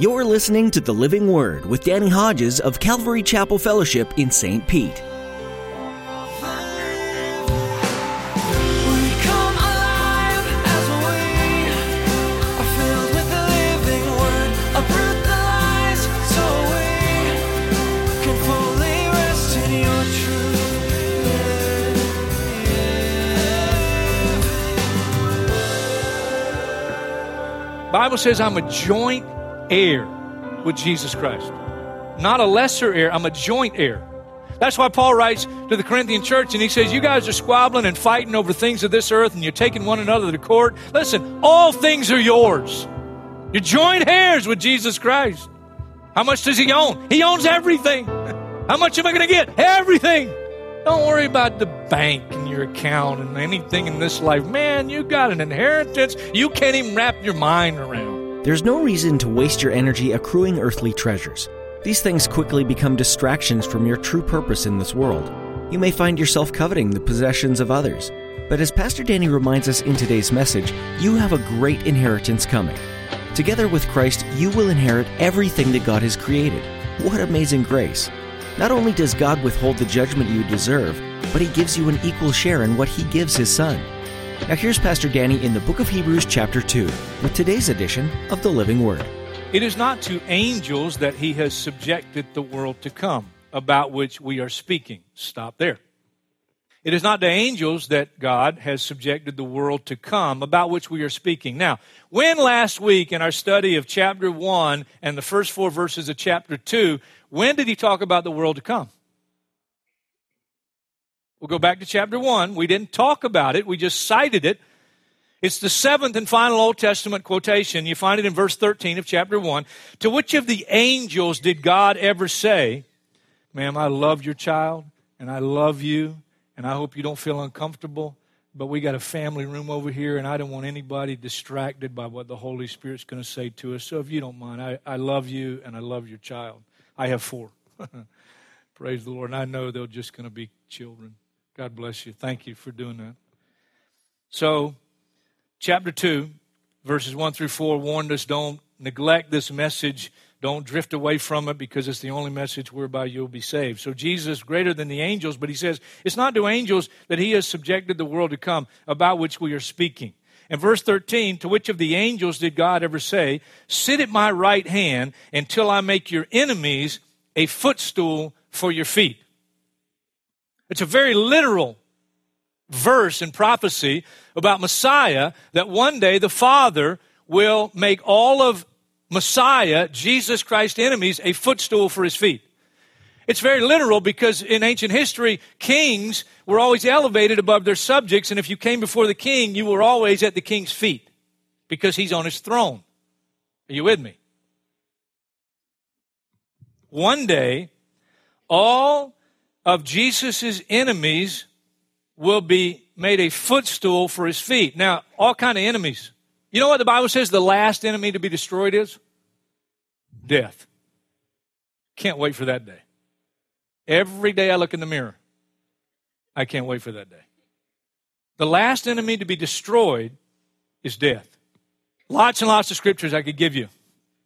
You're listening to The Living Word with Danny Hodges of Calvary Chapel Fellowship in St. Pete. We come alive as we are filled with the living word. Uproot the lies so we can fully rest in your truth. Bible says I'm a joint heir with Jesus Christ. Not a lesser heir, I'm a joint heir. That's why Paul writes to the Corinthian church and he says, You guys are squabbling and fighting over things of this earth and you're taking one another to court. Listen, all things are yours. You're joint heirs with Jesus Christ. How much does he own? He owns everything. How much am I going to get? Everything. Don't worry about the bank and your account and anything in this life. Man, you got an inheritance you can't even wrap your mind around. There's no reason to waste your energy accruing earthly treasures. These things quickly become distractions from your true purpose in this world. You may find yourself coveting the possessions of others. But as Pastor Danny reminds us in today's message, you have a great inheritance coming. Together with Christ, you will inherit everything that God has created. What amazing grace! Not only does God withhold the judgment you deserve, but He gives you an equal share in what He gives His Son. Now, here's Pastor Danny in the book of Hebrews, chapter 2, with today's edition of the Living Word. It is not to angels that He has subjected the world to come, about which we are speaking. Stop there. It is not to angels that God has subjected the world to come, about which we are speaking. Now, when last week in our study of chapter 1 and the first four verses of chapter 2, when did he talk about the world to come? We'll go back to chapter 1. We didn't talk about it, we just cited it. It's the seventh and final Old Testament quotation. You find it in verse 13 of chapter 1. To which of the angels did God ever say, Ma'am, I love your child, and I love you, and I hope you don't feel uncomfortable, but we got a family room over here, and I don't want anybody distracted by what the Holy Spirit's going to say to us. So if you don't mind, I, I love you, and I love your child. I have four. Praise the Lord. And I know they're just going to be children. God bless you. Thank you for doing that. So, chapter 2, verses 1 through 4 warned us don't neglect this message. Don't drift away from it because it's the only message whereby you'll be saved. So, Jesus, is greater than the angels, but he says it's not to angels that he has subjected the world to come, about which we are speaking. In verse 13, to which of the angels did God ever say, Sit at my right hand until I make your enemies a footstool for your feet? It's a very literal verse in prophecy about Messiah that one day the Father will make all of Messiah, Jesus Christ's enemies, a footstool for his feet. It's very literal because in ancient history, kings were always elevated above their subjects, and if you came before the king, you were always at the king's feet because he's on his throne. Are you with me? One day, all of Jesus' enemies will be made a footstool for his feet. Now, all kind of enemies. You know what the Bible says the last enemy to be destroyed is? Death. Can't wait for that day. Every day I look in the mirror, I can't wait for that day. The last enemy to be destroyed is death. Lots and lots of scriptures I could give you.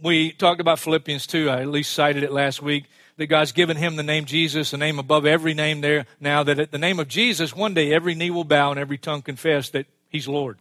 We talked about Philippians 2. I at least cited it last week that God's given him the name Jesus, the name above every name there. Now that at the name of Jesus, one day every knee will bow and every tongue confess that he's Lord.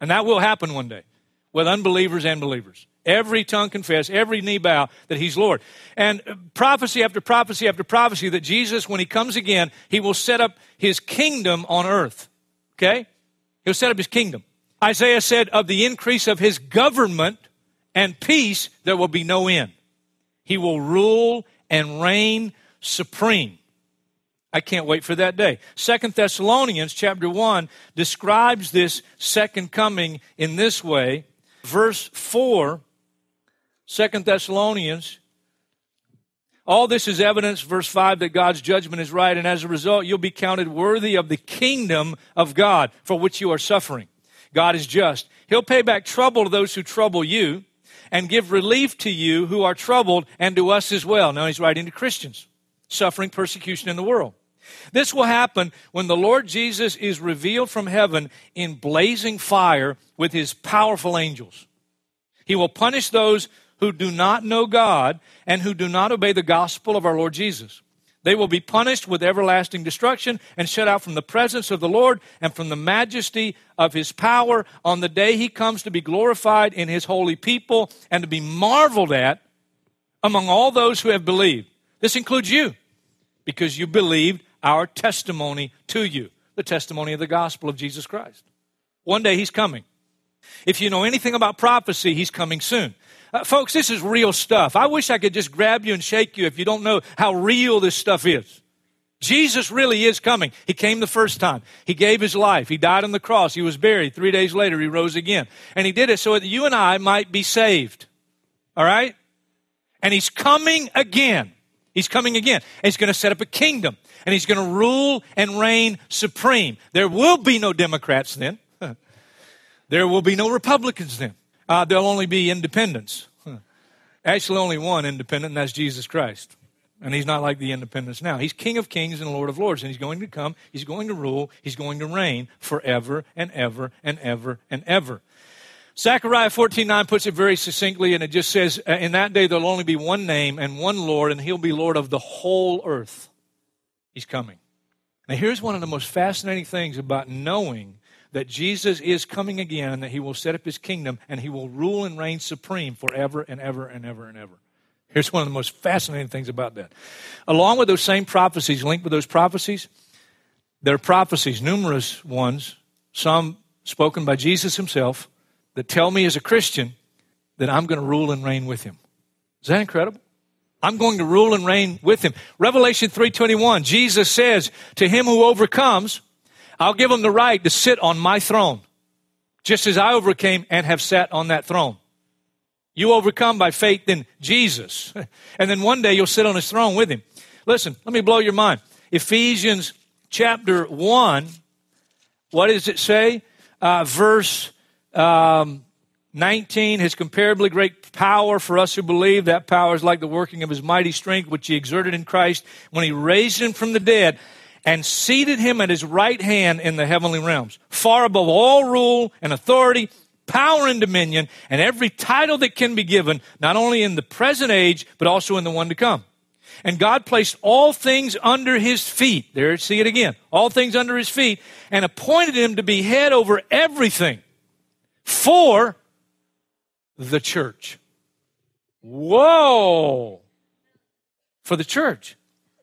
And that will happen one day with unbelievers and believers. Every tongue confess, every knee bow that he's Lord. And prophecy after prophecy after prophecy that Jesus, when he comes again, he will set up his kingdom on earth. Okay? He'll set up his kingdom. Isaiah said, of the increase of his government and peace, there will be no end. He will rule and reign supreme. I can't wait for that day. Second Thessalonians chapter 1 describes this second coming in this way. Verse 4, Second Thessalonians, all this is evidence, verse 5, that God's judgment is right, and as a result, you'll be counted worthy of the kingdom of God for which you are suffering. God is just. He'll pay back trouble to those who trouble you and give relief to you who are troubled and to us as well. Now he's writing to Christians suffering persecution in the world. This will happen when the Lord Jesus is revealed from heaven in blazing fire with his powerful angels. He will punish those who do not know God and who do not obey the gospel of our Lord Jesus. They will be punished with everlasting destruction and shut out from the presence of the Lord and from the majesty of his power on the day he comes to be glorified in his holy people and to be marveled at among all those who have believed. This includes you because you believed our testimony to you, the testimony of the gospel of Jesus Christ. One day he's coming. If you know anything about prophecy, he's coming soon. Uh, folks, this is real stuff. I wish I could just grab you and shake you if you don't know how real this stuff is. Jesus really is coming. He came the first time. He gave his life. He died on the cross. He was buried. Three days later, he rose again. And he did it so that you and I might be saved. All right? And he's coming again. He's coming again. He's going to set up a kingdom. And he's going to rule and reign supreme. There will be no Democrats then. there will be no Republicans then uh, there'll only be independents. Actually, only one independent, and that's Jesus Christ. And he's not like the independents now. He's King of kings and Lord of lords, and he's going to come, he's going to rule, he's going to reign forever and ever and ever and ever. Zechariah 14:9 puts it very succinctly, and it just says, uh, In that day there'll only be one name and one Lord, and he'll be Lord of the whole earth. He's coming. Now, here's one of the most fascinating things about knowing that Jesus is coming again and that he will set up his kingdom and he will rule and reign supreme forever and ever and ever and ever. Here's one of the most fascinating things about that. Along with those same prophecies, linked with those prophecies, there are prophecies, numerous ones, some spoken by Jesus himself, that tell me as a Christian that I'm going to rule and reign with him. Is that incredible? I'm going to rule and reign with him. Revelation 3:21, Jesus says, "To him who overcomes, I'll give them the right to sit on my throne, just as I overcame and have sat on that throne. You overcome by faith in Jesus. And then one day you'll sit on his throne with him. Listen, let me blow your mind. Ephesians chapter 1, what does it say? Uh, verse um, 19, his comparably great power for us who believe. That power is like the working of his mighty strength, which he exerted in Christ when he raised him from the dead and seated him at his right hand in the heavenly realms, far above all rule and authority, power and dominion, and every title that can be given, not only in the present age, but also in the one to come. And God placed all things under his feet. There, see it again. All things under his feet, and appointed him to be head over everything for the church. Whoa! For the church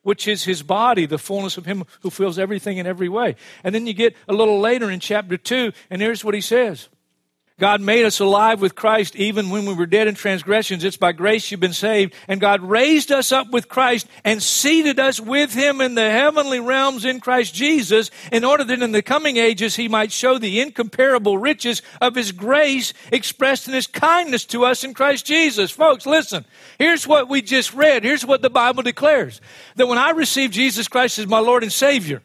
which is his body, the fullness of him who fills everything in every way. And then you get a little later in chapter 2, and here's what he says God made us alive with Christ even when we were dead in transgressions. It's by grace you've been saved. And God raised us up with Christ and seated us with Him in the heavenly realms in Christ Jesus in order that in the coming ages He might show the incomparable riches of His grace expressed in His kindness to us in Christ Jesus. Folks, listen. Here's what we just read. Here's what the Bible declares. That when I received Jesus Christ as my Lord and Savior,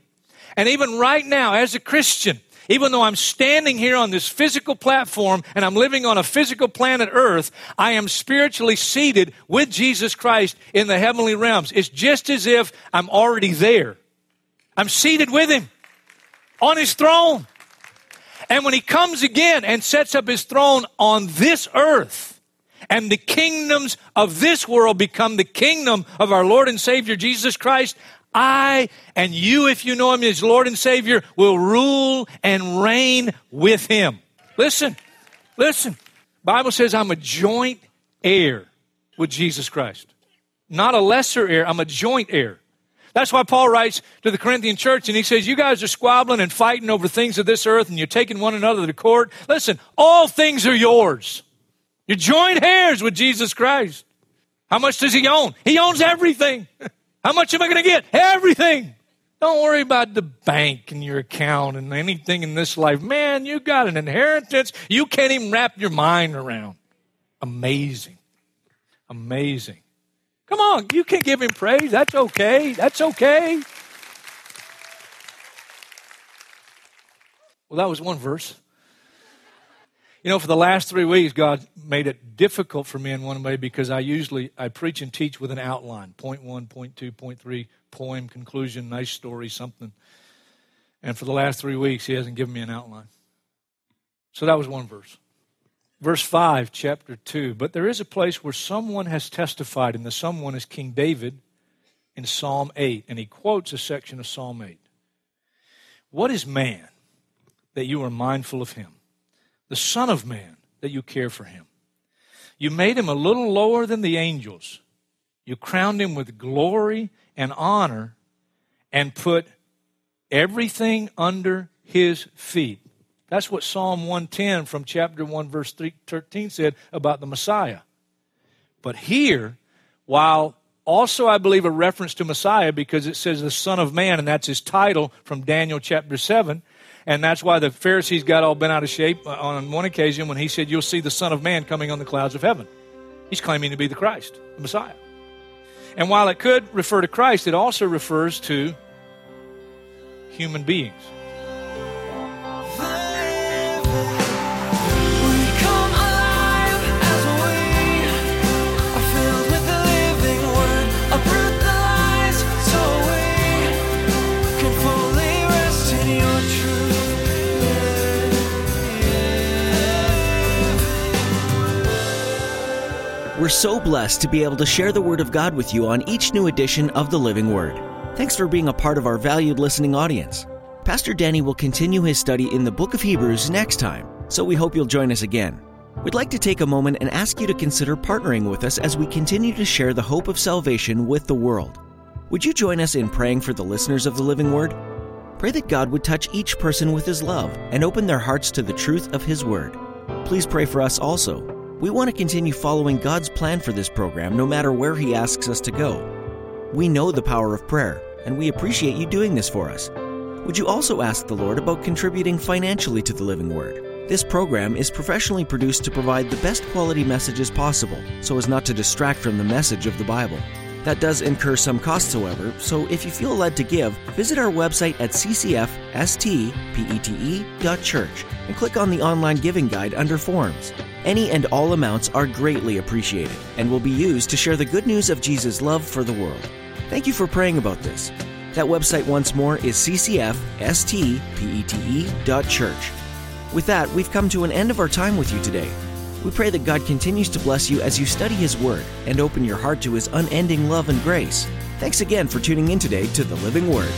and even right now as a Christian, even though I'm standing here on this physical platform and I'm living on a physical planet Earth, I am spiritually seated with Jesus Christ in the heavenly realms. It's just as if I'm already there. I'm seated with Him on His throne. And when He comes again and sets up His throne on this earth, and the kingdoms of this world become the kingdom of our Lord and Savior Jesus Christ, I and you, if you know him as Lord and Savior, will rule and reign with him. Listen, listen. Bible says I'm a joint heir with Jesus Christ. Not a lesser heir, I'm a joint heir. That's why Paul writes to the Corinthian church and he says, You guys are squabbling and fighting over things of this earth and you're taking one another to court. Listen, all things are yours. You're joint heirs with Jesus Christ. How much does he own? He owns everything. How much am I going to get? Everything. Don't worry about the bank and your account and anything in this life. Man, you got an inheritance you can't even wrap your mind around. Amazing. Amazing. Come on, you can give him praise. That's okay. That's okay. Well, that was one verse. You know, for the last three weeks, God made it difficult for me in one way because I usually I preach and teach with an outline: point one, point two, point three, poem, conclusion, nice story, something. And for the last three weeks, He hasn't given me an outline. So that was one verse. verse 5, chapter 2. But there is a place where someone has testified, and the someone is King David in Psalm 8. And he quotes a section of Psalm 8. What is man that you are mindful of him? The Son of Man that you care for him. You made him a little lower than the angels. You crowned him with glory and honor and put everything under his feet. That's what Psalm 110 from chapter 1, verse 13 said about the Messiah. But here, while also, I believe, a reference to Messiah because it says the Son of Man, and that's his title from Daniel chapter 7. And that's why the Pharisees got all bent out of shape uh, on one occasion when he said, You'll see the Son of Man coming on the clouds of heaven. He's claiming to be the Christ, the Messiah. And while it could refer to Christ, it also refers to human beings. So blessed to be able to share the Word of God with you on each new edition of the Living Word. Thanks for being a part of our valued listening audience. Pastor Danny will continue his study in the book of Hebrews next time, so we hope you'll join us again. We'd like to take a moment and ask you to consider partnering with us as we continue to share the hope of salvation with the world. Would you join us in praying for the listeners of the Living Word? Pray that God would touch each person with His love and open their hearts to the truth of His Word. Please pray for us also. We want to continue following God's plan for this program no matter where He asks us to go. We know the power of prayer, and we appreciate you doing this for us. Would you also ask the Lord about contributing financially to the Living Word? This program is professionally produced to provide the best quality messages possible so as not to distract from the message of the Bible. That does incur some costs, however, so if you feel led to give, visit our website at ccfstpete.church and click on the online giving guide under Forms. Any and all amounts are greatly appreciated and will be used to share the good news of Jesus' love for the world. Thank you for praying about this. That website once more is ccfstpete.church. With that, we've come to an end of our time with you today. We pray that God continues to bless you as you study His Word and open your heart to His unending love and grace. Thanks again for tuning in today to the Living Word.